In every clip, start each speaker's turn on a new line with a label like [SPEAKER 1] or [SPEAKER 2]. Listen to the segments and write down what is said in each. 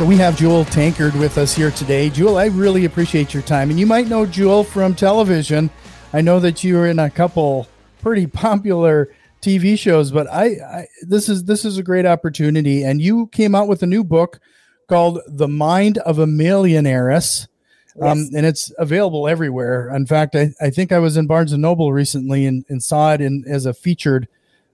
[SPEAKER 1] So we have Jewel Tankard with us here today. Jewel, I really appreciate your time. And you might know Jewel from television. I know that you were in a couple pretty popular TV shows, but I, I this is this is a great opportunity. And you came out with a new book called The Mind of a Millionairess. Um, yes. Um, and it's available everywhere. In fact, I, I think I was in Barnes and Noble recently and, and saw it in as a featured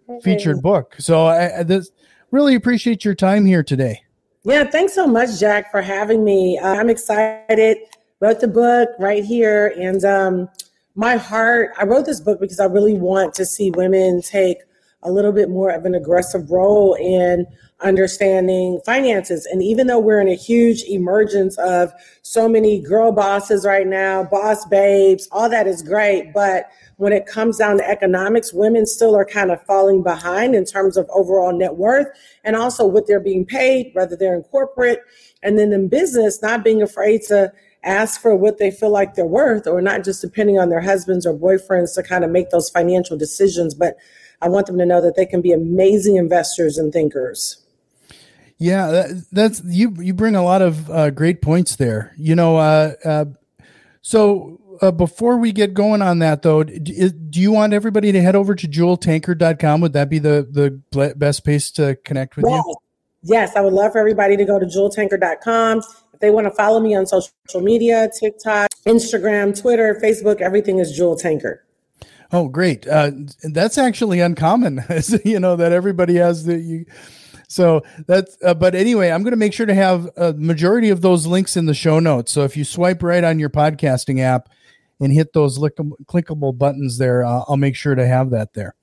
[SPEAKER 1] okay. featured book. So I, I this, really appreciate your time here today.
[SPEAKER 2] Yeah, thanks so much, Jack, for having me. Uh, I'm excited. Wrote the book right here, and um, my heart. I wrote this book because I really want to see women take a little bit more of an aggressive role in understanding finances. And even though we're in a huge emergence of so many girl bosses right now, boss babes, all that is great, but when it comes down to economics, women still are kind of falling behind in terms of overall net worth and also what they're being paid, whether they're in corporate and then in business, not being afraid to ask for what they feel like they're worth or not just depending on their husbands or boyfriends to kind of make those financial decisions. But I want them to know that they can be amazing investors and thinkers.
[SPEAKER 1] Yeah, that, that's you. You bring a lot of uh, great points there. You know, uh, uh, so uh, before we get going on that though, do, do you want everybody to head over to jeweltankard.com? Would that be the, the best place to connect with
[SPEAKER 2] yes.
[SPEAKER 1] you?
[SPEAKER 2] Yes, I would love for everybody to go to jeweltankard.com. If they want to follow me on social media, TikTok, Instagram, Twitter, Facebook, everything is Jewel Tankard.
[SPEAKER 1] Oh, great. Uh, that's actually uncommon, you know, that everybody has the, you, so that's uh, but anyway i'm going to make sure to have a majority of those links in the show notes so if you swipe right on your podcasting app and hit those clickable buttons there, uh, I'll make sure to have that there.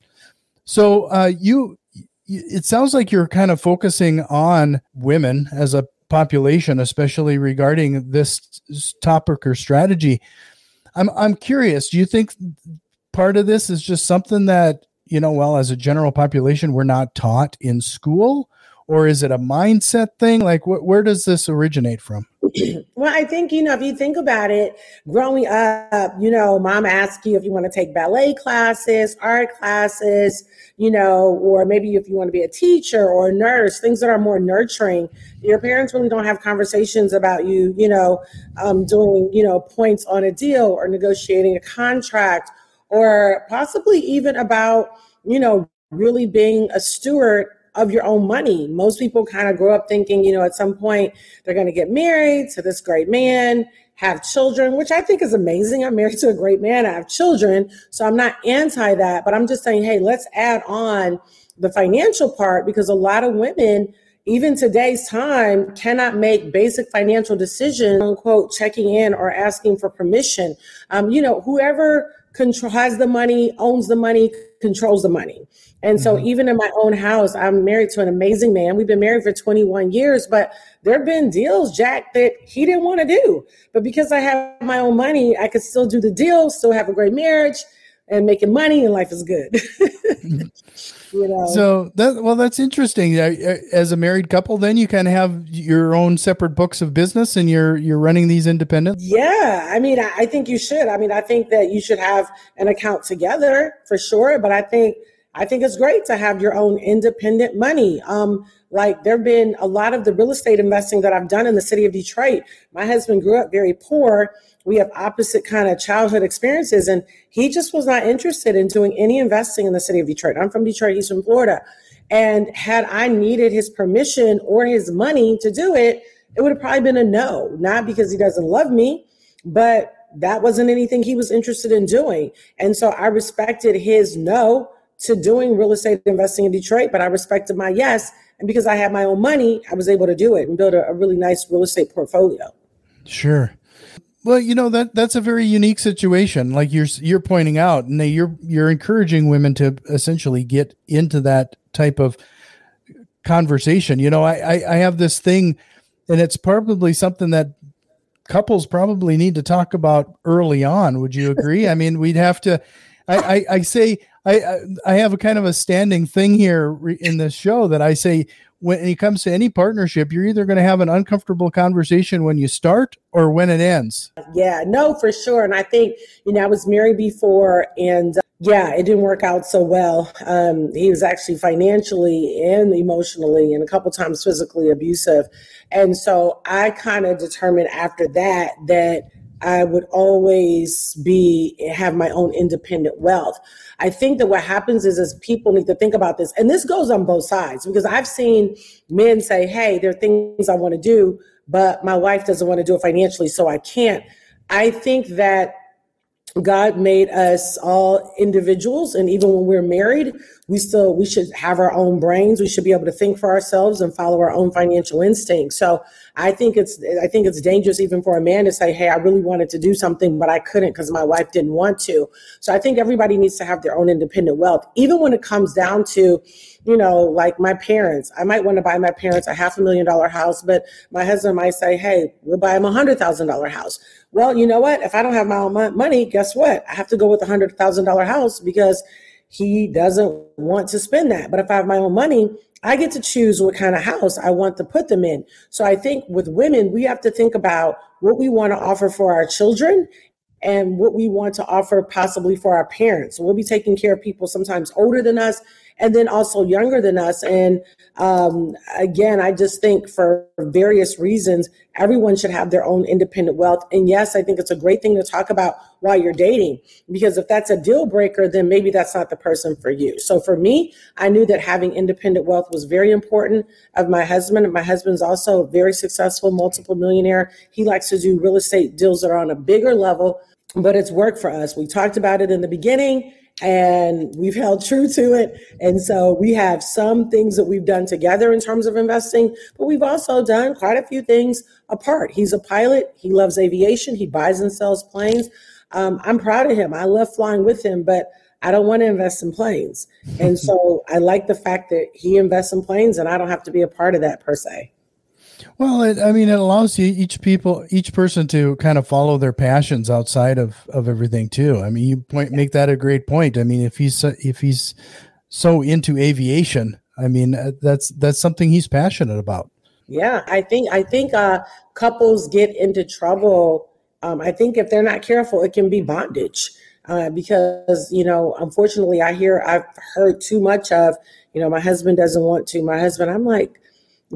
[SPEAKER 1] So uh, you, it sounds like you're kind of focusing on women as a population, especially regarding this topic or strategy. I'm I'm curious. Do you think part of this is just something that you know, well, as a general population, we're not taught in school, or is it a mindset thing? Like, wh- where does this originate from?
[SPEAKER 2] well, I think, you know, if you think about it, growing up, you know, mom asks you if you want to take ballet classes, art classes, you know, or maybe if you want to be a teacher or a nurse, things that are more nurturing. Your parents really don't have conversations about you, you know, um, doing, you know, points on a deal or negotiating a contract or possibly even about, you know, really being a steward of your own money. Most people kind of grow up thinking, you know, at some point they're going to get married to this great man, have children, which I think is amazing. I'm married to a great man, I have children. So I'm not anti that, but I'm just saying, hey, let's add on the financial part because a lot of women even today's time cannot make basic financial decisions, unquote, checking in or asking for permission. Um, you know, whoever control has the money, owns the money, controls the money. And so mm-hmm. even in my own house, I'm married to an amazing man. We've been married for 21 years, but there have been deals, Jack, that he didn't want to do. But because I have my own money, I could still do the deal, still have a great marriage and making money and life is good.
[SPEAKER 1] you know. So that well that's interesting. As a married couple then you kind of have your own separate books of business and you're you're running these independent?
[SPEAKER 2] Yeah. I mean, I think you should. I mean, I think that you should have an account together for sure, but I think I think it's great to have your own independent money. Um, like there have been a lot of the real estate investing that I've done in the city of Detroit. My husband grew up very poor. We have opposite kind of childhood experiences, and he just was not interested in doing any investing in the city of Detroit. I'm from Detroit, he's from Florida. And had I needed his permission or his money to do it, it would have probably been a no, not because he doesn't love me, but that wasn't anything he was interested in doing. And so I respected his no to doing real estate investing in Detroit, but I respected my yes. And because I had my own money, I was able to do it and build a, a really nice real estate portfolio.
[SPEAKER 1] Sure. Well, you know that that's a very unique situation, like you're you're pointing out, and you're you're encouraging women to essentially get into that type of conversation. You know, I I, I have this thing, and it's probably something that couples probably need to talk about early on. Would you agree? I mean, we'd have to. I, I, I say I I have a kind of a standing thing here in this show that I say when it comes to any partnership, you're either going to have an uncomfortable conversation when you start or when it ends.
[SPEAKER 2] Yeah, no, for sure. And I think you know I was married before, and uh, yeah, it didn't work out so well. Um, he was actually financially and emotionally, and a couple times physically abusive. And so I kind of determined after that that I would always be have my own independent wealth. I think that what happens is is people need to think about this. And this goes on both sides because I've seen men say, "Hey, there are things I want to do, but my wife doesn't want to do it financially, so I can't." I think that God made us all individuals, and even when we're married, we still we should have our own brains. We should be able to think for ourselves and follow our own financial instincts. So I think it's I think it's dangerous even for a man to say, "Hey, I really wanted to do something, but I couldn't because my wife didn't want to." So I think everybody needs to have their own independent wealth, even when it comes down to you know, like my parents, I might want to buy my parents a half a million dollar house, but my husband might say, Hey, we'll buy him a hundred thousand dollar house. Well, you know what? If I don't have my own money, guess what? I have to go with a hundred thousand dollar house because he doesn't want to spend that. But if I have my own money, I get to choose what kind of house I want to put them in. So I think with women, we have to think about what we want to offer for our children and what we want to offer possibly for our parents. We'll be taking care of people sometimes older than us and then also younger than us. And um, again, I just think for various reasons, everyone should have their own independent wealth. And yes, I think it's a great thing to talk about while you're dating, because if that's a deal breaker, then maybe that's not the person for you. So for me, I knew that having independent wealth was very important of my husband. My husband's also a very successful multiple millionaire. He likes to do real estate deals that are on a bigger level but it's worked for us. We talked about it in the beginning and we've held true to it. And so we have some things that we've done together in terms of investing, but we've also done quite a few things apart. He's a pilot, he loves aviation, he buys and sells planes. Um, I'm proud of him. I love flying with him, but I don't want to invest in planes. And so I like the fact that he invests in planes and I don't have to be a part of that per se.
[SPEAKER 1] Well, it, I mean, it allows you each people, each person to kind of follow their passions outside of of everything too. I mean, you point make that a great point. I mean, if he's if he's so into aviation, I mean, uh, that's that's something he's passionate about.
[SPEAKER 2] Yeah, I think I think uh, couples get into trouble. Um, I think if they're not careful, it can be bondage. Uh, because you know, unfortunately, I hear I've heard too much of. You know, my husband doesn't want to. My husband, I'm like,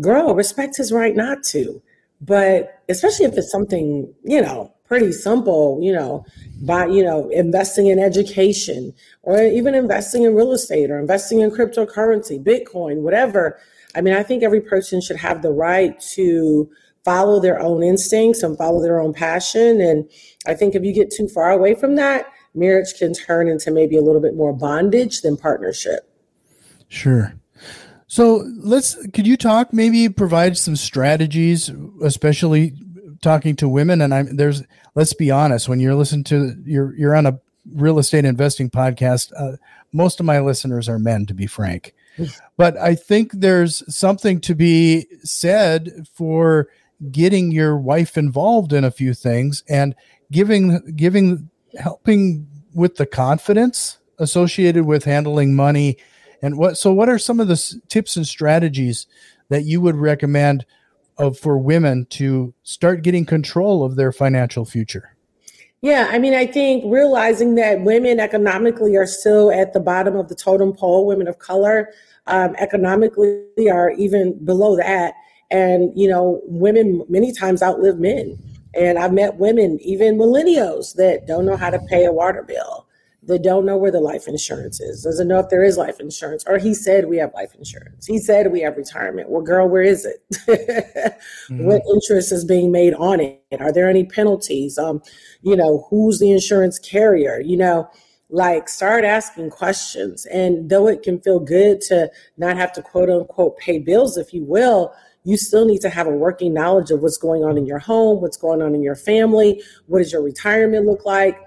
[SPEAKER 2] girl, respect his right not to. But especially if it's something, you know, pretty simple, you know, by, you know, investing in education or even investing in real estate or investing in cryptocurrency, Bitcoin, whatever. I mean, I think every person should have the right to follow their own instincts and follow their own passion. And I think if you get too far away from that, marriage can turn into maybe a little bit more bondage than partnership.
[SPEAKER 1] Sure. So let's could you talk maybe provide some strategies, especially talking to women? And I'm there's let's be honest, when you're listening to you're you're on a real estate investing podcast, uh, most of my listeners are men, to be frank. But I think there's something to be said for getting your wife involved in a few things and giving giving helping with the confidence associated with handling money and what so what are some of the tips and strategies that you would recommend of for women to start getting control of their financial future?
[SPEAKER 2] Yeah, I mean, I think realizing that women economically are still at the bottom of the totem pole, women of color um, economically are even below that. And, you know, women many times outlive men. And I've met women, even millennials, that don't know how to pay a water bill they don't know where the life insurance is, doesn't know if there is life insurance, or he said we have life insurance. He said we have retirement. Well, girl, where is it? mm-hmm. What interest is being made on it? Are there any penalties? Um, you know, who's the insurance carrier? You know, like start asking questions. And though it can feel good to not have to quote unquote pay bills, if you will, you still need to have a working knowledge of what's going on in your home, what's going on in your family, what does your retirement look like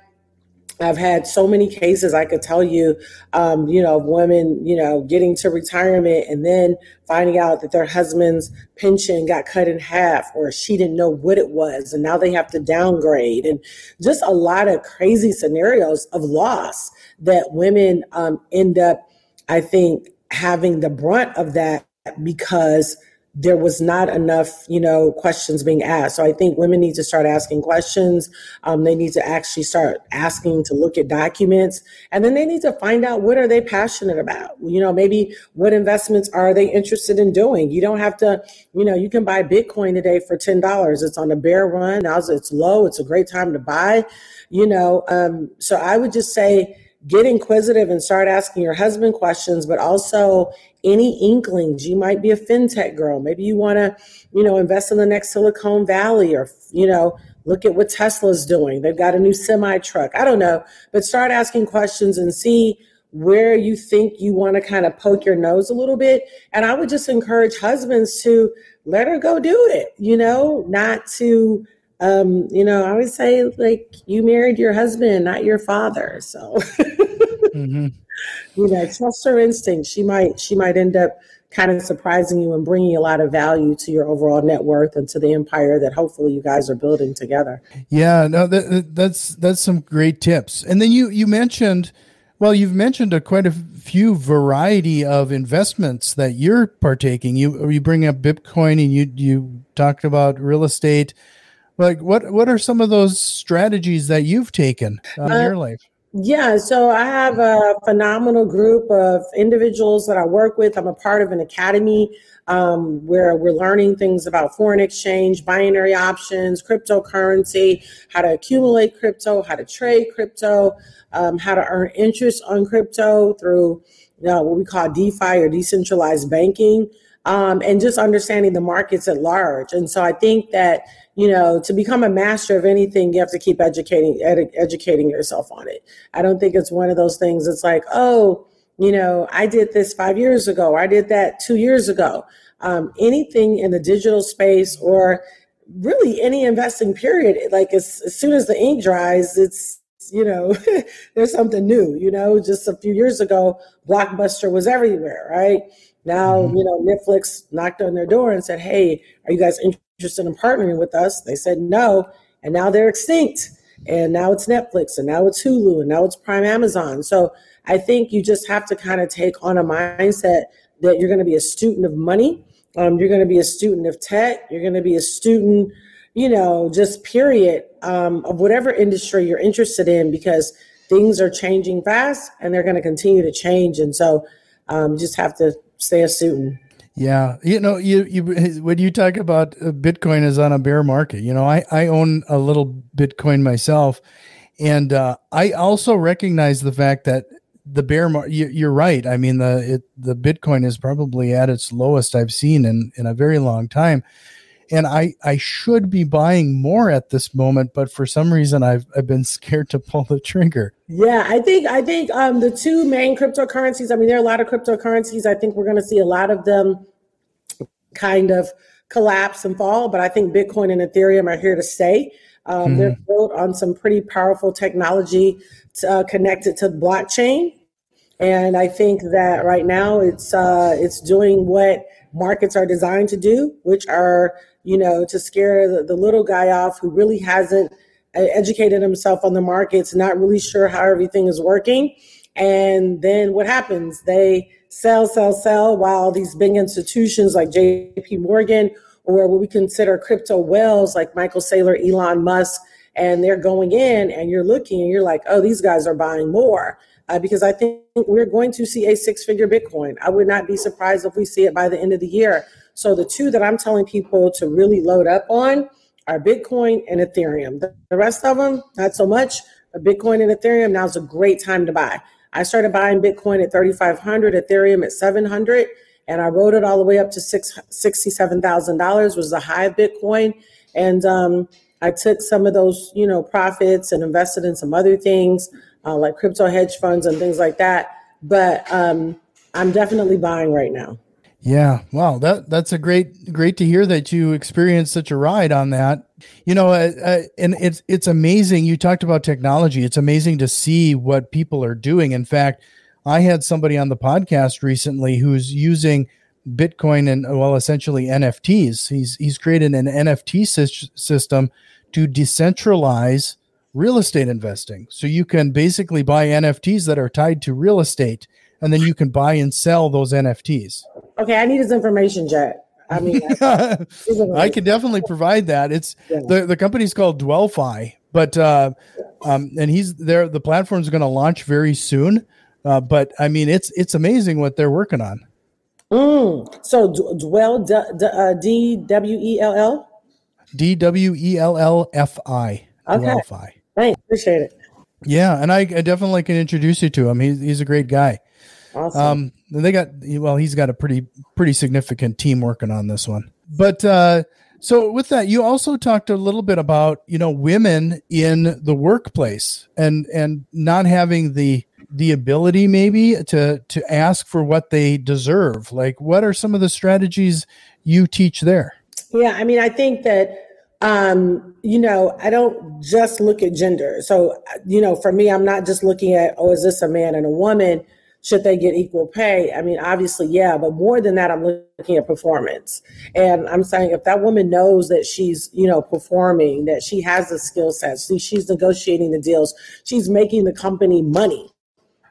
[SPEAKER 2] I've had so many cases I could tell you, um, you know, women, you know, getting to retirement and then finding out that their husband's pension got cut in half or she didn't know what it was and now they have to downgrade and just a lot of crazy scenarios of loss that women um, end up, I think, having the brunt of that because there was not enough, you know, questions being asked. So I think women need to start asking questions. Um, they need to actually start asking to look at documents, and then they need to find out what are they passionate about. You know, maybe what investments are they interested in doing. You don't have to, you know, you can buy Bitcoin today for ten dollars. It's on a bear run. Now it's low. It's a great time to buy. You know, um, so I would just say get inquisitive and start asking your husband questions, but also any inklings. You might be a fintech girl. Maybe you want to, you know, invest in the next Silicon Valley or, you know, look at what Tesla's doing. They've got a new semi truck. I don't know, but start asking questions and see where you think you want to kind of poke your nose a little bit. And I would just encourage husbands to let her go do it, you know, not to, um, you know, I would say like you married your husband, not your father. So, mm-hmm. you know, trust her instinct. She might, she might end up kind of surprising you and bringing a lot of value to your overall net worth and to the empire that hopefully you guys are building together.
[SPEAKER 1] Yeah, no, that, that's that's some great tips. And then you you mentioned, well, you've mentioned a quite a few variety of investments that you're partaking. You you bring up Bitcoin and you you talked about real estate like what what are some of those strategies that you've taken in uh, your life
[SPEAKER 2] yeah, so I have a phenomenal group of individuals that I work with. I'm a part of an academy um, where we're learning things about foreign exchange, binary options, cryptocurrency, how to accumulate crypto, how to trade crypto, um, how to earn interest on crypto through you know, what we call DeFi or decentralized banking, um, and just understanding the markets at large. And so I think that you know, to become a master of anything, you have to keep educating ed- educating yourself on it. I don't think it's one of those things. It's like, oh, you know, I did this five years ago. I did that two years ago. Um, anything in the digital space or really any investing period, like as, as soon as the ink dries, it's you know, there's something new. You know, just a few years ago, Blockbuster was everywhere, right? Now, mm-hmm. you know, Netflix knocked on their door and said, "Hey, are you guys interested?" in partnering with us. They said no, and now they're extinct. And now it's Netflix, and now it's Hulu, and now it's Prime Amazon. So I think you just have to kind of take on a mindset that you're going to be a student of money. Um, you're going to be a student of tech. You're going to be a student, you know, just period um, of whatever industry you're interested in because things are changing fast and they're going to continue to change. And so um, you just have to stay a student.
[SPEAKER 1] Yeah, you know, you you when you talk about uh, Bitcoin is on a bear market, you know, I I own a little Bitcoin myself, and uh, I also recognize the fact that the bear market. You, are right. I mean, the it, the Bitcoin is probably at its lowest I've seen in in a very long time, and I I should be buying more at this moment, but for some reason I've I've been scared to pull the trigger.
[SPEAKER 2] Yeah, I think I think um, the two main cryptocurrencies. I mean, there are a lot of cryptocurrencies. I think we're going to see a lot of them kind of collapse and fall, but I think Bitcoin and Ethereum are here to stay. Um, mm-hmm. They're built on some pretty powerful technology to, uh, connected to blockchain, and I think that right now it's uh, it's doing what markets are designed to do, which are you know to scare the, the little guy off who really hasn't uh, educated himself on the markets, not really sure how everything is working, and then what happens? They sell, sell, sell, while these big institutions like JP Morgan or what we consider crypto whales like Michael Saylor, Elon Musk, and they're going in and you're looking and you're like, oh, these guys are buying more. Uh, because I think we're going to see a six figure Bitcoin. I would not be surprised if we see it by the end of the year. So the two that I'm telling people to really load up on are Bitcoin and Ethereum. The, rest of them, not so much. But Bitcoin and Ethereum, now is a great time to buy. I started buying Bitcoin at 3,500, Ethereum at 700, and I rode it all the way up to six, $67,000 was the high of Bitcoin. And um, I took some of those, you know, profits and invested in some other things uh, like crypto hedge funds and things like that. But um, I'm definitely buying right now.
[SPEAKER 1] Yeah, wow that that's a great great to hear that you experienced such a ride on that. You know, uh, uh, and it's it's amazing. You talked about technology. It's amazing to see what people are doing. In fact, I had somebody on the podcast recently who's using Bitcoin and well, essentially NFTs. He's he's created an NFT sy- system to decentralize real estate investing. So you can basically buy NFTs that are tied to real estate, and then you can buy and sell those NFTs.
[SPEAKER 2] Okay, I need his information, Jack. I mean,
[SPEAKER 1] I can definitely provide that. It's yeah. the the company's called Dwellfi, but uh, um, and he's there. The platform's going to launch very soon. Uh, but I mean, it's it's amazing what they're working on.
[SPEAKER 2] Mm. So dwell uh, D W E L L
[SPEAKER 1] D W E L L F I.
[SPEAKER 2] Okay. Thanks. Appreciate it.
[SPEAKER 1] Yeah, and I, I, definitely can introduce you to him. He's he's a great guy.
[SPEAKER 2] Awesome. Um,
[SPEAKER 1] they got well, he's got a pretty pretty significant team working on this one. But uh, so with that, you also talked a little bit about you know women in the workplace and and not having the the ability maybe to to ask for what they deserve. Like what are some of the strategies you teach there?
[SPEAKER 2] Yeah i mean i think that um you know i don't just look at gender. So you know for me i'm not just looking at oh is this a man and a woman should they get equal pay i mean obviously yeah but more than that i'm looking at performance and i'm saying if that woman knows that she's you know performing that she has the skill sets she's negotiating the deals she's making the company money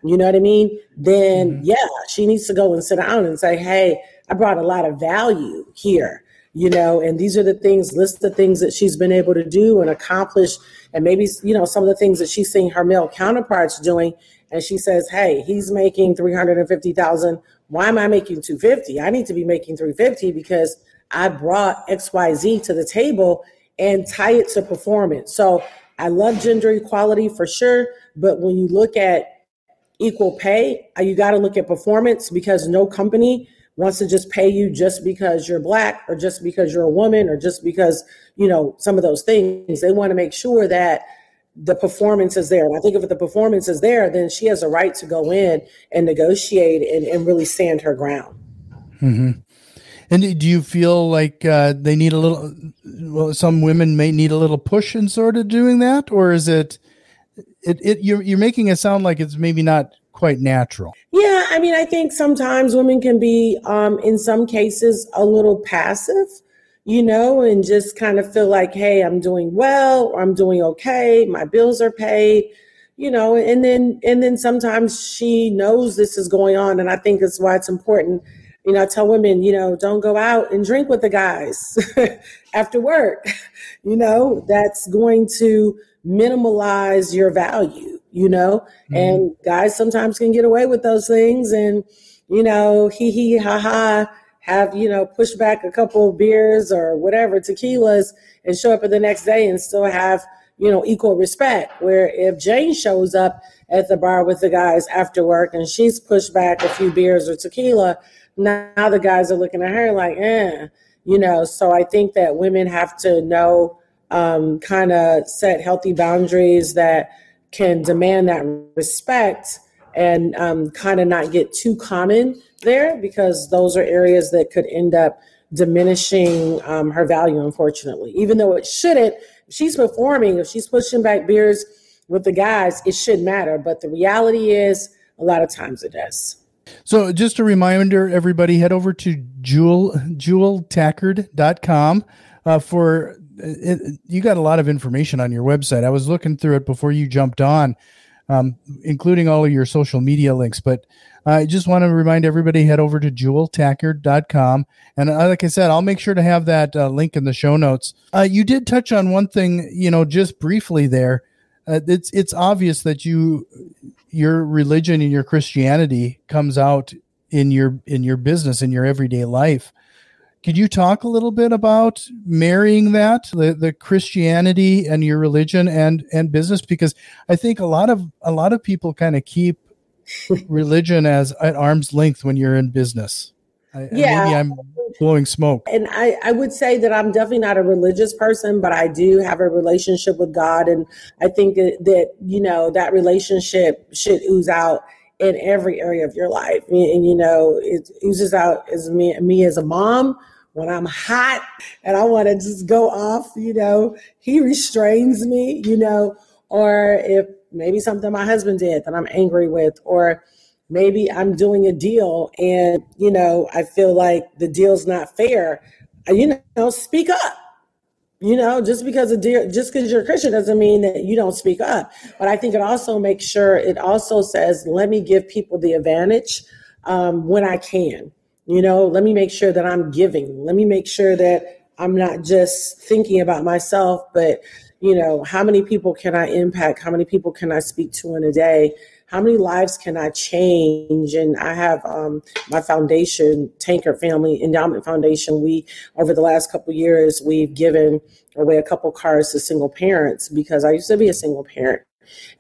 [SPEAKER 2] you know what I mean? Then mm-hmm. yeah, she needs to go and sit down and say, hey, I brought a lot of value here, you know, and these are the things, list the things that she's been able to do and accomplish, and maybe you know some of the things that she's seeing her male counterparts doing, and she says, hey, he's making three hundred and fifty thousand. Why am I making two fifty? I need to be making three fifty because I brought X Y Z to the table and tie it to performance. So I love gender equality for sure, but when you look at equal pay, uh, you got to look at performance because no company wants to just pay you just because you're black or just because you're a woman or just because, you know, some of those things. They want to make sure that the performance is there. And I think if the performance is there, then she has a right to go in and negotiate and, and really stand her ground.
[SPEAKER 1] Mm-hmm. And do you feel like uh, they need a little? Well, some women may need a little push in sort of doing that, or is it it, it you're you're making it sound like it's maybe not quite natural.
[SPEAKER 2] Yeah, I mean, I think sometimes women can be, um, in some cases, a little passive, you know, and just kind of feel like, hey, I'm doing well, or I'm doing okay, my bills are paid, you know, and then and then sometimes she knows this is going on, and I think that's why it's important. You know, I tell women, you know, don't go out and drink with the guys after work. You know, that's going to minimalize your value, you know? Mm-hmm. And guys sometimes can get away with those things and, you know, hee hee ha ha, have, you know, push back a couple of beers or whatever, tequilas, and show up the next day and still have, you know, equal respect. Where if Jane shows up at the bar with the guys after work and she's pushed back a few beers or tequila, now the guys are looking at her like, eh, you know. So I think that women have to know um, kind of set healthy boundaries that can demand that respect and um, kind of not get too common there because those are areas that could end up diminishing um, her value, unfortunately. Even though it shouldn't, if she's performing, if she's pushing back beers with the guys, it should matter. But the reality is, a lot of times it does.
[SPEAKER 1] So just a reminder, everybody head over to jewel jeweltankard.com uh, for it, you got a lot of information on your website. I was looking through it before you jumped on, um, including all of your social media links. But I just want to remind everybody head over to jeweltankard.com. And uh, like I said, I'll make sure to have that uh, link in the show notes. Uh, you did touch on one thing, you know, just briefly there. Uh, it's it's obvious that you your religion and your Christianity comes out in your in your business in your everyday life. Could you talk a little bit about marrying that, the, the Christianity and your religion and and business? Because I think a lot of a lot of people kind of keep religion as at arm's length when you're in business. I, yeah, maybe I'm blowing smoke.
[SPEAKER 2] And I, I would say that I'm definitely not a religious person, but I do have a relationship with God, and I think that, that you know that relationship should ooze out in every area of your life. And, and you know, it oozes out as me, me as a mom when I'm hot and I want to just go off, you know, he restrains me, you know, or if maybe something my husband did that I'm angry with, or maybe I'm doing a deal and, you know, I feel like the deal's not fair, you know, speak up. You know, just because a deal, just because you're a Christian doesn't mean that you don't speak up. But I think it also makes sure it also says, let me give people the advantage um, when I can. You know, let me make sure that I'm giving. Let me make sure that I'm not just thinking about myself, but you know, how many people can I impact? How many people can I speak to in a day? How many lives can I change? And I have um, my foundation, Tankard Family Endowment Foundation. We, over the last couple years, we've given away a couple cars to single parents because I used to be a single parent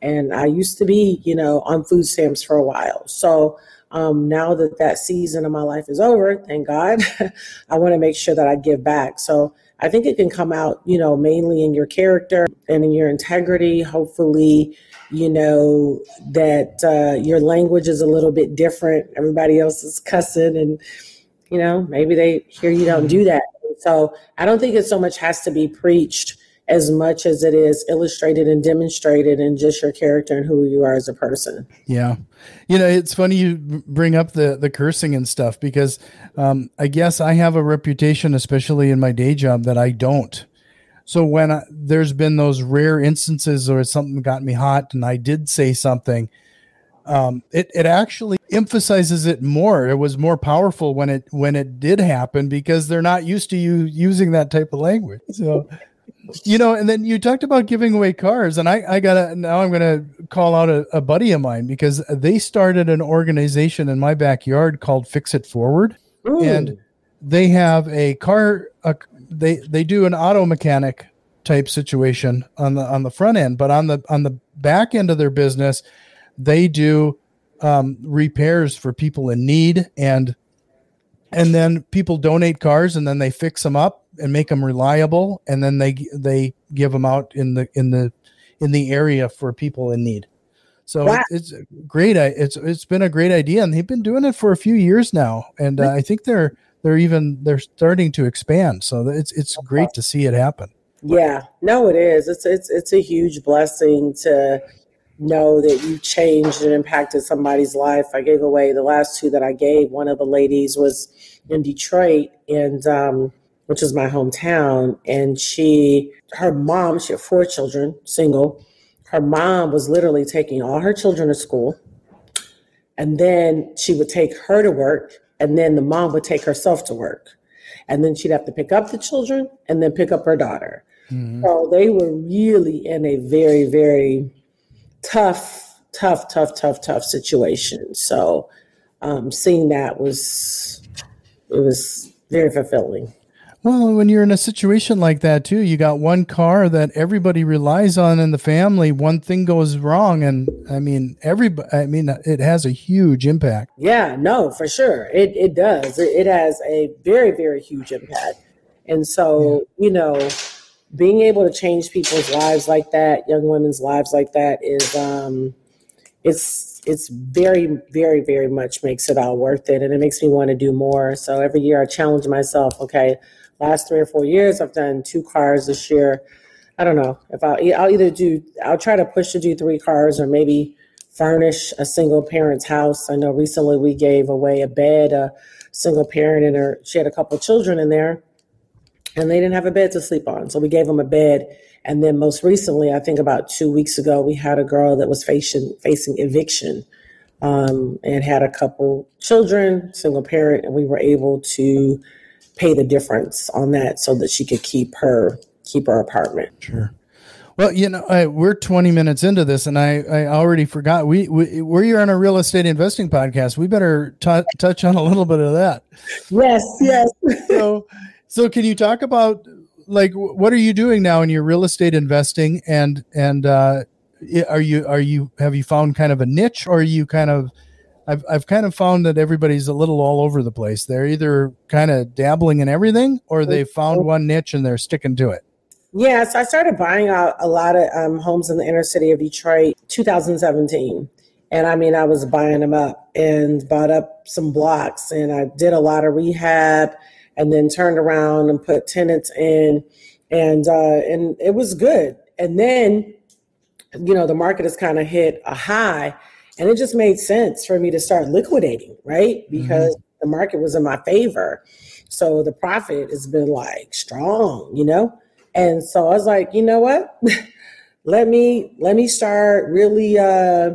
[SPEAKER 2] and I used to be, you know, on food stamps for a while. So um, now that that season of my life is over, thank God, I want to make sure that I give back. So I think it can come out, you know, mainly in your character and in your integrity. Hopefully, you know, that uh, your language is a little bit different. Everybody else is cussing, and, you know, maybe they hear you don't do that. So I don't think it so much has to be preached as much as it is illustrated and demonstrated in just your character and who you are as a person.
[SPEAKER 1] Yeah. You know, it's funny you bring up the the cursing and stuff because um, I guess I have a reputation, especially in my day job, that I don't. So when I, there's been those rare instances where something got me hot and I did say something, um, it it actually emphasizes it more. It was more powerful when it when it did happen because they're not used to you using that type of language. So you know, and then you talked about giving away cars, and I, I gotta now I'm gonna call out a, a buddy of mine because they started an organization in my backyard called Fix It Forward, Ooh. and they have a car. A, they they do an auto mechanic type situation on the on the front end, but on the on the back end of their business, they do um, repairs for people in need and and then people donate cars and then they fix them up and make them reliable, and then they they give them out in the in the in the area for people in need. So wow. it's great. It's it's been a great idea, and they've been doing it for a few years now, and uh, I think they're they're even they're starting to expand. So it's it's great to see it happen.
[SPEAKER 2] Yeah, no, it is. It's it's it's a huge blessing to know that you changed and impacted somebody's life. I gave away the last two that I gave. One of the ladies was in Detroit, and um, which is my hometown. And she, her mom, she had four children, single. Her mom was literally taking all her children to school. And then she would take her to work. And then the mom would take herself to work. And then she'd have to pick up the children and then pick up her daughter. Mm-hmm. So they were really in a very, very tough, tough, tough, tough, tough situation. So um, seeing that was, it was very fulfilling.
[SPEAKER 1] Well, when you're in a situation like that too, you got one car that everybody relies on in the family. One thing goes wrong, and I mean, everybody. I mean, it has a huge impact.
[SPEAKER 2] Yeah, no, for sure, it it does. It, it has a very very huge impact, and so yeah. you know, being able to change people's lives like that, young women's lives like that, is um, it's it's very very very much makes it all worth it, and it makes me want to do more. So every year I challenge myself. Okay last three or four years. I've done two cars this year. I don't know if I'll, I'll either do, I'll try to push to do three cars or maybe furnish a single parent's house. I know recently we gave away a bed, a single parent and her, she had a couple children in there and they didn't have a bed to sleep on. So we gave them a bed. And then most recently, I think about two weeks ago, we had a girl that was facing, facing eviction um, and had a couple children, single parent, and we were able to pay the difference on that so that she could keep her keep her apartment.
[SPEAKER 1] Sure. Well, you know, I, we're 20 minutes into this, and I, I already forgot. We, we we're on a real estate investing podcast. We better t- touch on a little bit of that.
[SPEAKER 2] Yes, yes.
[SPEAKER 1] so, so can you talk about like what are you doing now in your real estate investing, and and uh, are you are you have you found kind of a niche, or are you kind of I've I've kind of found that everybody's a little all over the place. They're either kind of dabbling in everything, or they found one niche and they're sticking to it.
[SPEAKER 2] Yeah, so I started buying out a lot of um, homes in the inner city of Detroit, 2017, And I mean, I was buying them up and bought up some blocks and I did a lot of rehab and then turned around and put tenants in and uh, and it was good. And then, you know, the market has kind of hit a high and it just made sense for me to start liquidating, right? Because mm-hmm. the market was in my favor. So the profit has been like strong, you know? And so I was like, you know what? let me let me start really uh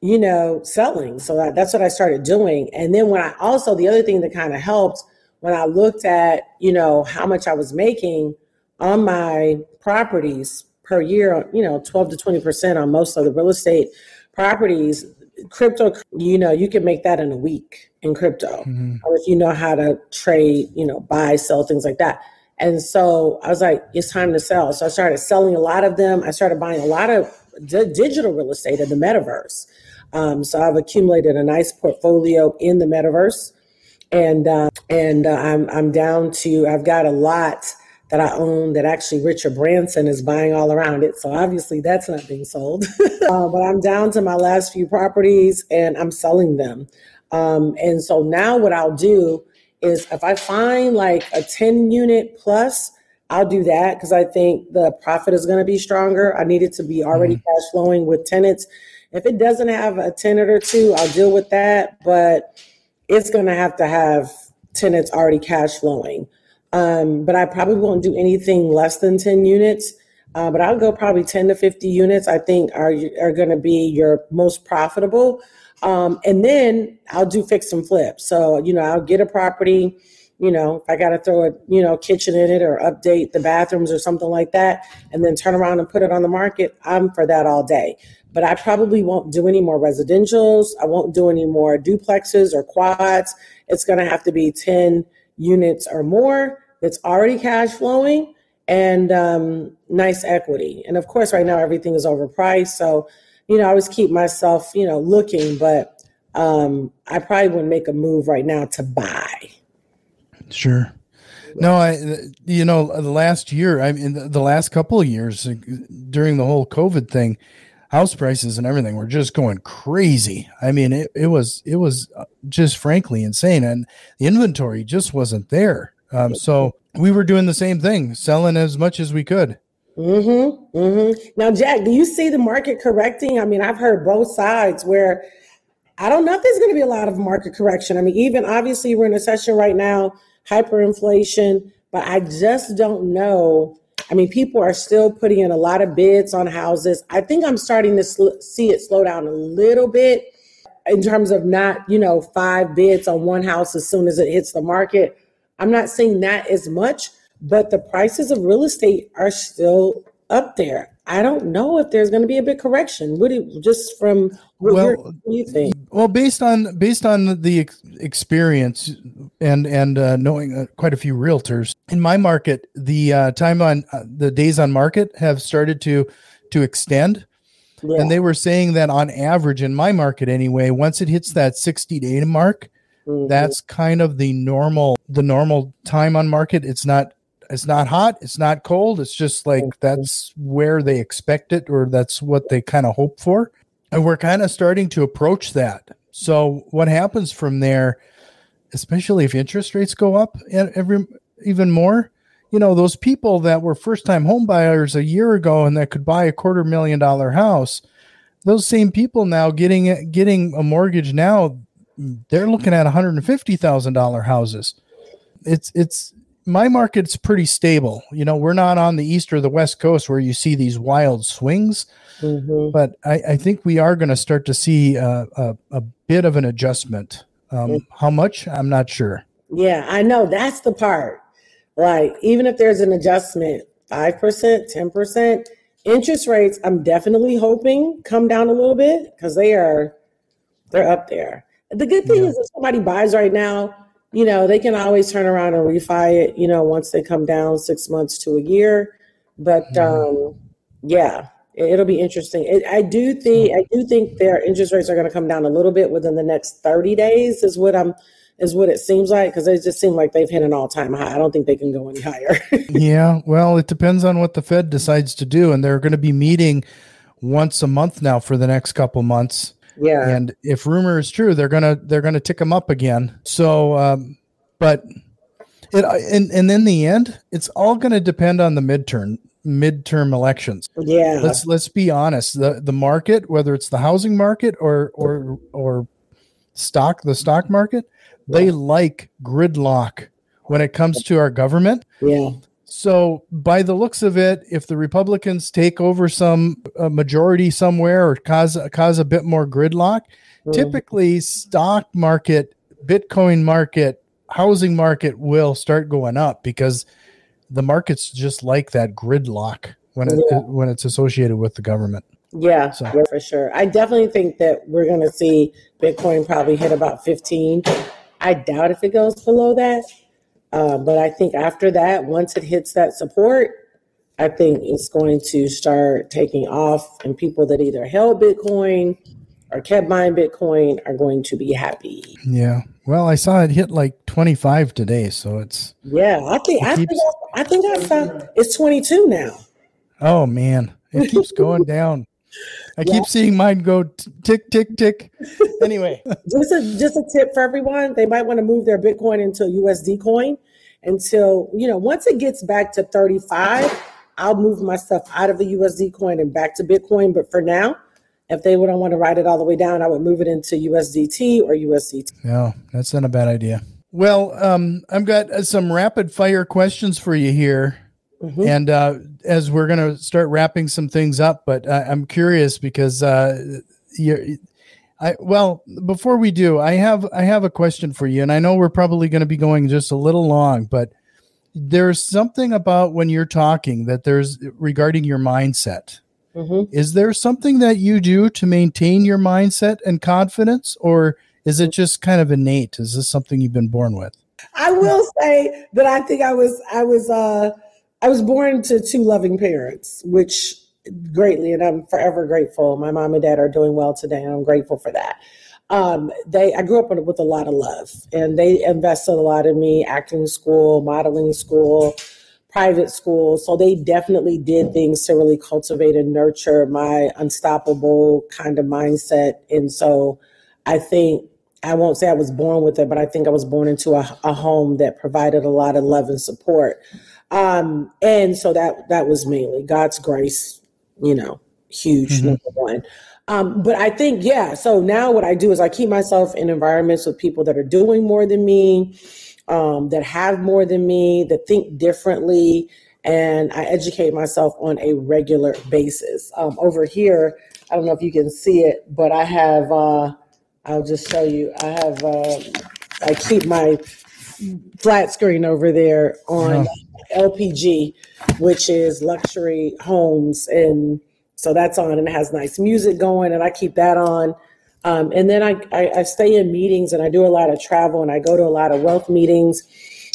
[SPEAKER 2] you know selling so that, that's what i started doing and then when i also the other thing that kind of helped when i looked at you know how much i was making on my properties per year you know 12 to 20 percent on most of the real estate properties crypto you know you can make that in a week in crypto mm-hmm. if you know how to trade you know buy sell things like that and so I was like, it's time to sell. So I started selling a lot of them. I started buying a lot of d- digital real estate in the metaverse. Um, so I've accumulated a nice portfolio in the metaverse, and uh, and uh, I'm I'm down to I've got a lot that I own that actually Richard Branson is buying all around it. So obviously that's not being sold, uh, but I'm down to my last few properties and I'm selling them. Um, and so now what I'll do is if I find like a 10 unit plus, I'll do that because I think the profit is going to be stronger. I need it to be already mm-hmm. cash flowing with tenants. If it doesn't have a tenant or two, I'll deal with that, but it's going to have to have tenants already cash flowing. Um, but I probably won't do anything less than 10 units. Uh, but I'll go probably 10 to 50 units, I think are, are going to be your most profitable. Um, and then I'll do fix and flip. So, you know, I'll get a property, you know, if I got to throw a, you know, kitchen in it or update the bathrooms or something like that, and then turn around and put it on the market, I'm for that all day. But I probably won't do any more residentials. I won't do any more duplexes or quads. It's going to have to be 10 units or more that's already cash flowing and um, nice equity. And of course, right now everything is overpriced. So, you know, I always keep myself, you know, looking, but um, I probably wouldn't make a move right now to buy.
[SPEAKER 1] Sure. No, I, you know, the last year, I mean, the last couple of years during the whole COVID thing, house prices and everything were just going crazy. I mean, it, it was, it was uh, just frankly insane. And the inventory just wasn't there. Um, so we were doing the same thing, selling as much as we could.
[SPEAKER 2] Mm-hmm. Mm-hmm. Now, Jack, do you see the market correcting? I mean, I've heard both sides where I don't know if there's going to be a lot of market correction. I mean, even obviously we're in a session right now, hyperinflation, but I just don't know. I mean, people are still putting in a lot of bids on houses. I think I'm starting to sl- see it slow down a little bit in terms of not, you know, five bids on one house as soon as it hits the market. I'm not seeing that as much, but the prices of real estate are still up there. I don't know if there's going to be a big correction. What do you, just from what, well, what do you think?
[SPEAKER 1] Well, based on based on the ex- experience and and uh, knowing uh, quite a few realtors in my market, the uh, time on uh, the days on market have started to to extend. Yeah. And they were saying that on average in my market anyway, once it hits that 60 day mark, mm-hmm. that's kind of the normal the normal time on market. It's not it's not hot, it's not cold. It's just like that's where they expect it or that's what they kind of hope for. And we're kind of starting to approach that. So what happens from there, especially if interest rates go up every even more, you know, those people that were first time home buyers a year ago and that could buy a quarter million dollar house, those same people now getting getting a mortgage now, they're looking at $150,000 houses. It's it's my market's pretty stable. You know, we're not on the east or the west coast where you see these wild swings, mm-hmm. but I, I, think we are going to start to see a, a, a, bit of an adjustment. Um, mm-hmm. How much? I'm not sure.
[SPEAKER 2] Yeah, I know that's the part. Like, even if there's an adjustment, 5%, 10%, interest rates, I'm definitely hoping come down a little bit because they are, they're up there. The good thing yeah. is if somebody buys right now, you know, they can always turn around and refi it, you know, once they come down six months to a year. But mm-hmm. um, yeah, it, will be interesting. It, I do think I do think their interest rates are going to come down a little bit within the next thirty days. Is what I'm is what it seems like because they just seem like they've hit an all time high. I don't think they can go any higher.
[SPEAKER 1] yeah, well, it depends on what the Fed decides to do, and they're going to be meeting once a month now for the next couple months.
[SPEAKER 2] Yeah.
[SPEAKER 1] And if rumor is true, they're gonna they're gonna tick them up again. So, um, but it and and in the end, it's all gonna depend on the midterm midterm elections.
[SPEAKER 2] Yeah.
[SPEAKER 1] Let's let's be honest. The the market, whether it's the housing market or or or stock, the stock market, they like gridlock when it comes to our government.
[SPEAKER 2] Yeah.
[SPEAKER 1] So, by the looks of it, if the Republicans take over some uh, majority somewhere or cause cause a bit more gridlock,
[SPEAKER 2] Mm.
[SPEAKER 1] typically stock market, Bitcoin market, housing market will start going up because the markets just like that gridlock when it
[SPEAKER 2] Yeah.
[SPEAKER 1] when it's associated with the government.
[SPEAKER 2] Yeah,
[SPEAKER 1] So-
[SPEAKER 2] yeah, for sure. I definitely think that we're going to see Bitcoin probably hit about 15. I doubt if it goes below that. Uh, but I think after that, once it hits that support, I think it's going to start taking off, and people that either held Bitcoin or kept buying Bitcoin are going to be happy.
[SPEAKER 1] Yeah. Well, I saw it hit like 25 today, so it's
[SPEAKER 2] Yeah, I think I think
[SPEAKER 1] keeps-
[SPEAKER 2] I, I think I saw it's 22 now.
[SPEAKER 1] oh man, it keeps going down. I keep seeing mine go t- tick tick tick. Anyway,
[SPEAKER 2] just a just a tip for everyone they might want to move their bitcoin into a usd coin until you know once it gets back to 35 i'll move my stuff out of the usd coin and back to bitcoin but for now if they would not want to write it all the way down i would move it into usdt or usdt
[SPEAKER 1] no, that's not a bad idea. Well, um, I've got uh, some rapid fire questions for you here.
[SPEAKER 2] Mhm.
[SPEAKER 1] And uh, as we're going to start wrapping some things up, but uh, I'm curious because uh, you, I well before we do, I have I have a question for you, and I know we're probably going to be going just a little long, but there's something about when you're talking that there's regarding your mindset.
[SPEAKER 2] Mhm.
[SPEAKER 1] Is there something that you do to maintain your mindset and confidence, or is it just kind of innate? Is this something you've been born with?
[SPEAKER 2] i will say that i think i was i was uh i was born to two loving parents which greatly and i'm forever grateful my mom and dad are doing well today and i'm grateful for that um, they I grew up with, a lot of love, and they invested a lot in me. Acting school, modeling school, private school. So they definitely did things to really cultivate and nurture my unstoppable kind of mindset. And so I think I won't say I was born with it, but I think I was born into a, a home that provided a lot of love and support. Um, and so that that was mainly God's grace, you know, huge
[SPEAKER 1] Mhm.
[SPEAKER 2] number one. Um, but I think, yeah, so now what I do is I keep myself in environments with people that are doing more than me, um, that have more than me, that think differently, and I educate myself on a regular basis. Um, over here, I don't know if you can see it, but I have, uh, I'll just show you, I have, uh, I keep my flat screen over there on LPG, which is luxury homes. And so that's on and it has nice music going, and I keep that on. Um, and then I, I, I stay in meetings and I do a lot of travel and I go to a lot of wealth meetings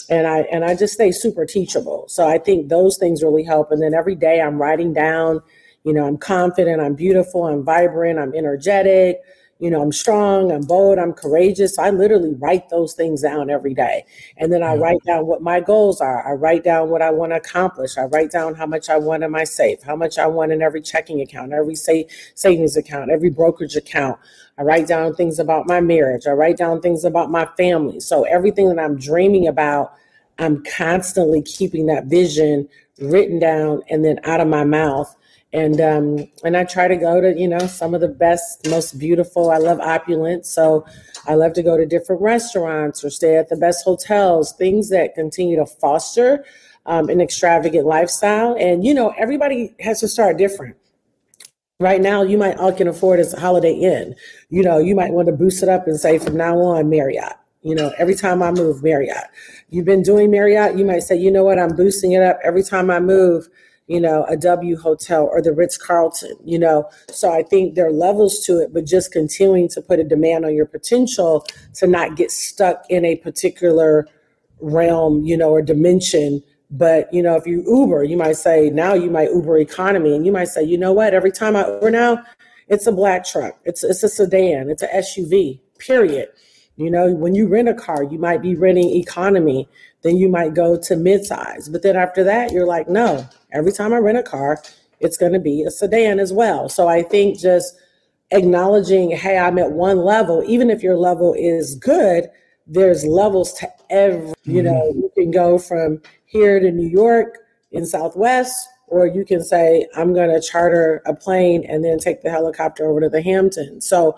[SPEAKER 2] and I and I just stay super teachable. So I think those things really help. And then every day I'm writing down, you know, I'm confident, I'm beautiful, I'm vibrant, I'm energetic, you know, I'm strong, I'm bold, I'm courageous. I literally write those things down every day. And then I write down what my goals are. I write down what I want to accomplish. I write down how much I want in my safe, how much I want in every checking account, every sa- savings account, every brokerage account. I write down things about my marriage. I write down things about my family. So everything that I'm dreaming about, I'm constantly keeping that vision written down and then out of my mouth. And um, and I try to go to you know some of the best, most beautiful. I love opulence, so I love to go to different restaurants or stay at the best hotels. Things that continue to foster um, an extravagant lifestyle. And you know everybody has to start different. Right now, you might all can afford is a Holiday Inn. You know, you might want to boost it up and say from now on Marriott. You know, every time I move, Marriott. You've been doing Marriott, you might say, you know what, I'm boosting it up every time I move. You know, a W Hotel or the Ritz Carlton. You know, so I think there are levels to it, but just continuing to put a demand on your potential to not get stuck in a particular realm, you know, or dimension. But you know, if you Uber, you might say now you might Uber economy, and you might say, you know what? Every time I Uber now, it's a black truck, it's it's a sedan, it's a SUV. Period. You know, when you rent a car, you might be renting economy, then you might go to midsize. But then after that, you're like, no, every time I rent a car, it's going to be a sedan as well. So I think just acknowledging, hey, I'm at one level, even if your level is good, there's levels to every, you know, mm-hmm. you can go from here to New York in Southwest, or you can say, I'm going to charter a plane and then take the helicopter over to the Hamptons. So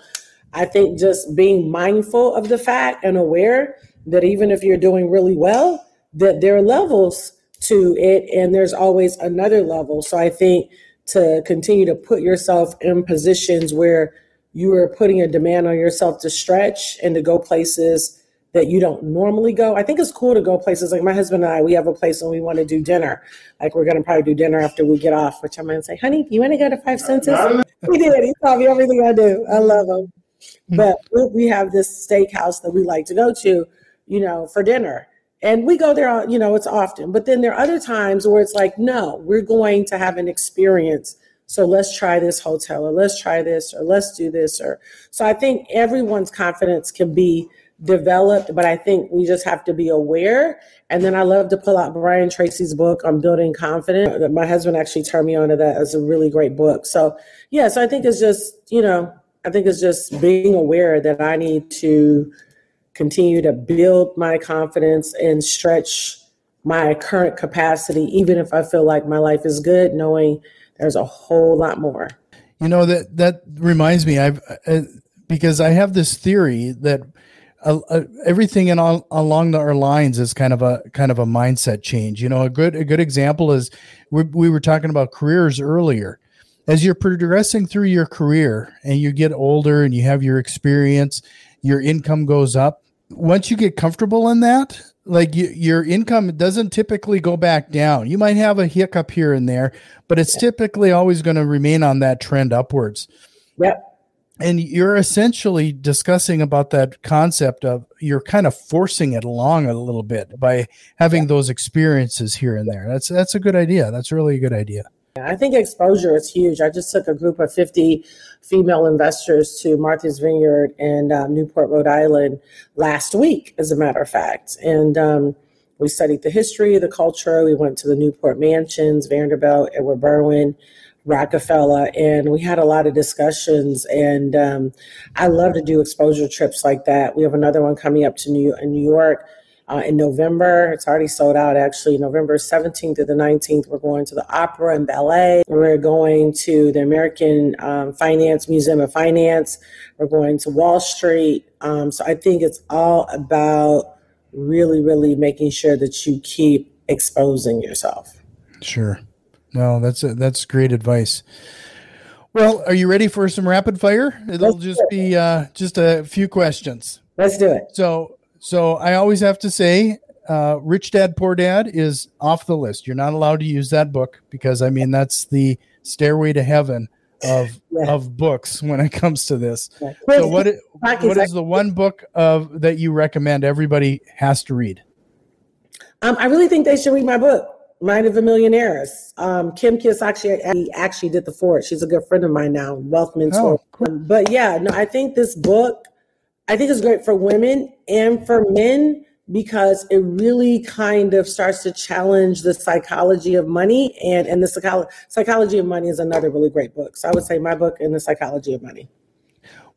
[SPEAKER 2] I think just being mindful of the fact and aware that even if you're doing really well, that there are levels to it and there's always another level. So I think to continue to put yourself in positions where you are putting a demand on yourself to stretch and to go places that you don't normally go. I think it's cool to go places like my husband and I, we have a place when we want to do dinner. Like we're going to probably do dinner after we get off, which I'm going to say, honey, you want to go to Five Senses? he did. He taught me everything I do. I love him. Hmm. But we have this steakhouse that we like to go to, you know, for dinner. And we go there, you know, it's often. But then there are other times where it's like, no, we're going to have an experience. So let's try this hotel or let's try this or let's do this. Or so I think everyone's confidence can be developed, but I think we just have to be aware. And then I love to pull out Brian Tracy's book on building confidence. My husband actually turned me on to that as a really great book. So yeah, so I think it's just, you know, I think it's just being aware that I need to continue to build my confidence and stretch my current capacity, even if I feel like my life is good, knowing there's a whole lot more.
[SPEAKER 1] You know that that reminds me. I've uh, because I have this theory that uh, uh, everything in all, along our lines is kind of a kind of a mindset change. You know, a good a good example is we, we were talking about careers earlier. As you're progressing through your career and you get older and you have your experience, your income goes up. Once you get comfortable in that, like you, your income doesn't typically go back down. You might have a hiccup here and there, but it's typically always going to remain on that trend upwards.
[SPEAKER 2] Yep
[SPEAKER 1] and you're essentially discussing about that concept of you're kind of forcing it along a little bit by having those experiences here and there. That's that's a good idea. That's really a good idea.
[SPEAKER 2] I think exposure is huge. I just took a group of 50 female investors to Martha's Vineyard in um, Newport, Rhode Island last week, as a matter of fact. And um, we studied the history, the culture. We went to the Newport mansions, Vanderbilt, Edward Berwind, Rockefeller, and we had a lot of discussions. And um, I love to do exposure trips like that. We have another one coming up to New in New York uh, in November. It's already sold out. Actually, November seventeenth to the nineteenth. We're going to the Opera and Ballet. We're going to the American um, Finance Museum of Finance. We're going to Wall Street. Um, so I think it's all about really, really making sure that you keep exposing yourself.
[SPEAKER 1] Sure. No, that's a, that's great advice. Well, are you ready for some rapid fire? It'll Let's just be uh, just a few questions.
[SPEAKER 2] Let's do it.
[SPEAKER 1] So, so I always have to say, uh, Rich Dad Poor Dad is off the list. You're not allowed to use that book because I mean that's the stairway to heaven of yeah. of books when it comes to this. Yeah. So what what is the one book of that you recommend everybody has to read?
[SPEAKER 2] Um, I really think they should read my book. Mind of a Millionairess. Um, Kim Kiyosaki actually did the fort. She's a good friend of mine now, wealth mentor. Oh, cool. But yeah, no, I think this book, I think it's great for women and for men because it really kind of starts to challenge the psychology of money and and the psycholo- psychology of money is another really great book. So I would say my book and the psychology of money.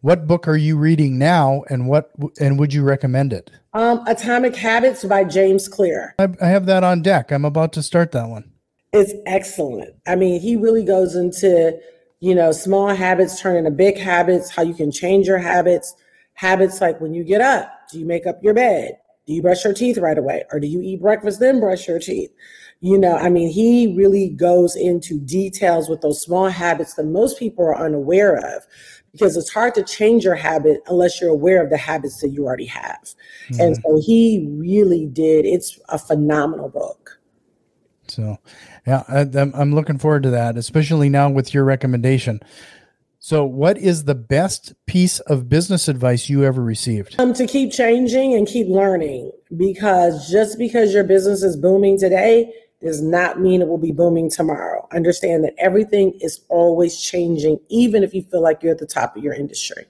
[SPEAKER 1] What book are you reading now, and what and would you recommend it?
[SPEAKER 2] Um, Atomic Habits by James Clear.
[SPEAKER 1] I, I have that on deck. I'm about to start that one.
[SPEAKER 2] It's excellent. I mean, he really goes into you know small habits turn into big habits, how you can change your habits. Habits like when you get up, do you make up your bed? Do you brush your teeth right away, or do you eat breakfast then brush your teeth? You know, I mean, he really goes into details with those small habits that most people are unaware of because it's hard to change your habit unless you're aware of the habits that you already have. Mm-hmm. And so he really did. It's a phenomenal book.
[SPEAKER 1] So, yeah, I, I'm looking forward to that, especially now with your recommendation. So, what is the best piece of business advice you ever received?
[SPEAKER 2] Um, to keep changing and keep learning because just because your business is booming today does not mean it will be booming tomorrow. Understand that everything is always changing, even if you feel like you're at the top of your industry.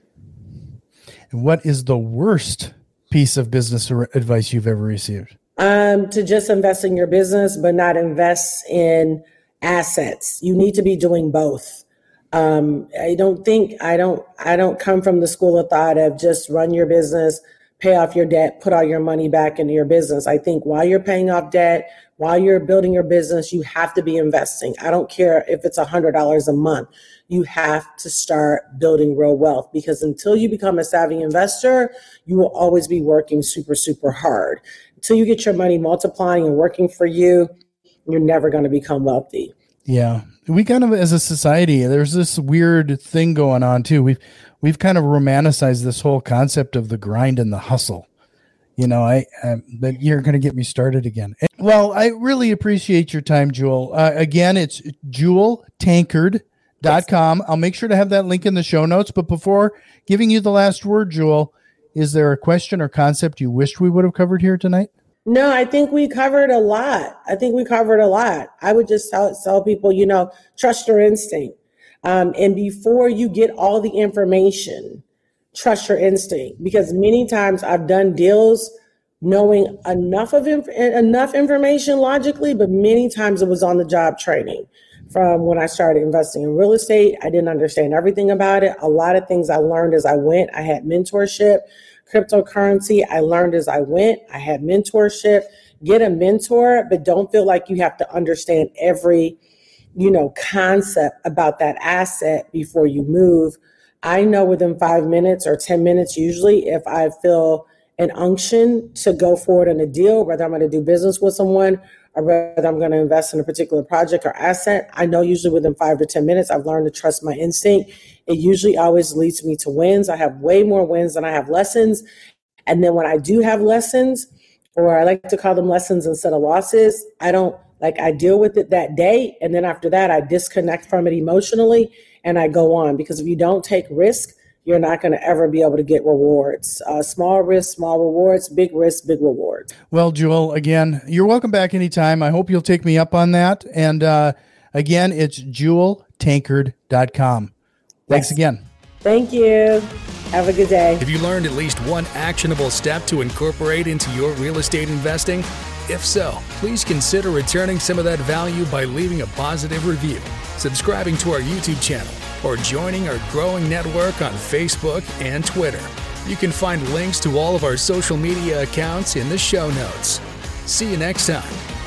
[SPEAKER 1] And what is the worst piece of business advice you've ever received?
[SPEAKER 2] Um, to just invest in your business, but not invest in assets. You need to be doing both. Um, I don't think I don't I don't come from the school of thought of just run your business, pay off your debt, put all your money back into your business. I think while you're paying off debt, while you're building your business, you have to be investing. I don't care if it's a hundred dollars a month. You have to start building real wealth because until you become a savvy investor, you will always be working super, super hard. Until you get your money multiplying and working for you, you're never going to become wealthy.
[SPEAKER 1] Yeah. We kind of as a society, there's this weird thing going on too. We've we've kind of romanticized this whole concept of the grind and the hustle. You know, I, but you're going to get me started again. Well, I really appreciate your time, Jewel. Uh, again, it's jewel jeweltankard.com. I'll make sure to have that link in the show notes. But before giving you the last word, Jewel, is there a question or concept you wished we would have covered here tonight?
[SPEAKER 2] No, I think we covered a lot. I think we covered a lot. I would just tell, tell people, you know, trust your instinct. Um, and before you get all the information, trust your instinct. Because many times I've done deals knowing enough of inf- enough information logically, but many times it was on the job training. From when I started investing in real estate, I didn't understand everything about it. A lot of things I learned as I went. I had mentorship cryptocurrency. I learned as I went. I had mentorship. Get a mentor, but don't feel like you have to understand every, you know, concept about that asset before you move. I know within five minutes or 10 minutes, usually, if I feel an unction to go forward in a deal, whether I'm going to do business with someone or whether I'm going to invest in a particular project or asset, I know usually within five to 10 minutes, I've learned to trust my instinct. It usually always leads me to wins. I have way more wins than I have lessons. And then when I do have lessons, or I like to call them lessons instead of losses, I don't like I deal with it that day. And then after that, I disconnect from it emotionally and I go on. Because if you don't take risk, you're not going to ever be able to get rewards. Uh, small risk, small rewards, big risk, big rewards.
[SPEAKER 1] Well, Jewel, again, you're welcome back anytime. I hope you'll take me up on that. And uh, again, it's jeweltankard.com. Thanks yes. again.
[SPEAKER 2] Thank you. Have a good day.
[SPEAKER 3] Have you learned at least one actionable step to incorporate into your real estate investing? If so, please consider returning some of that value by leaving a positive review, subscribing to our YouTube channel, or joining our growing network on Facebook and Twitter. You can find links to all of our social media accounts in the show notes. See you next time.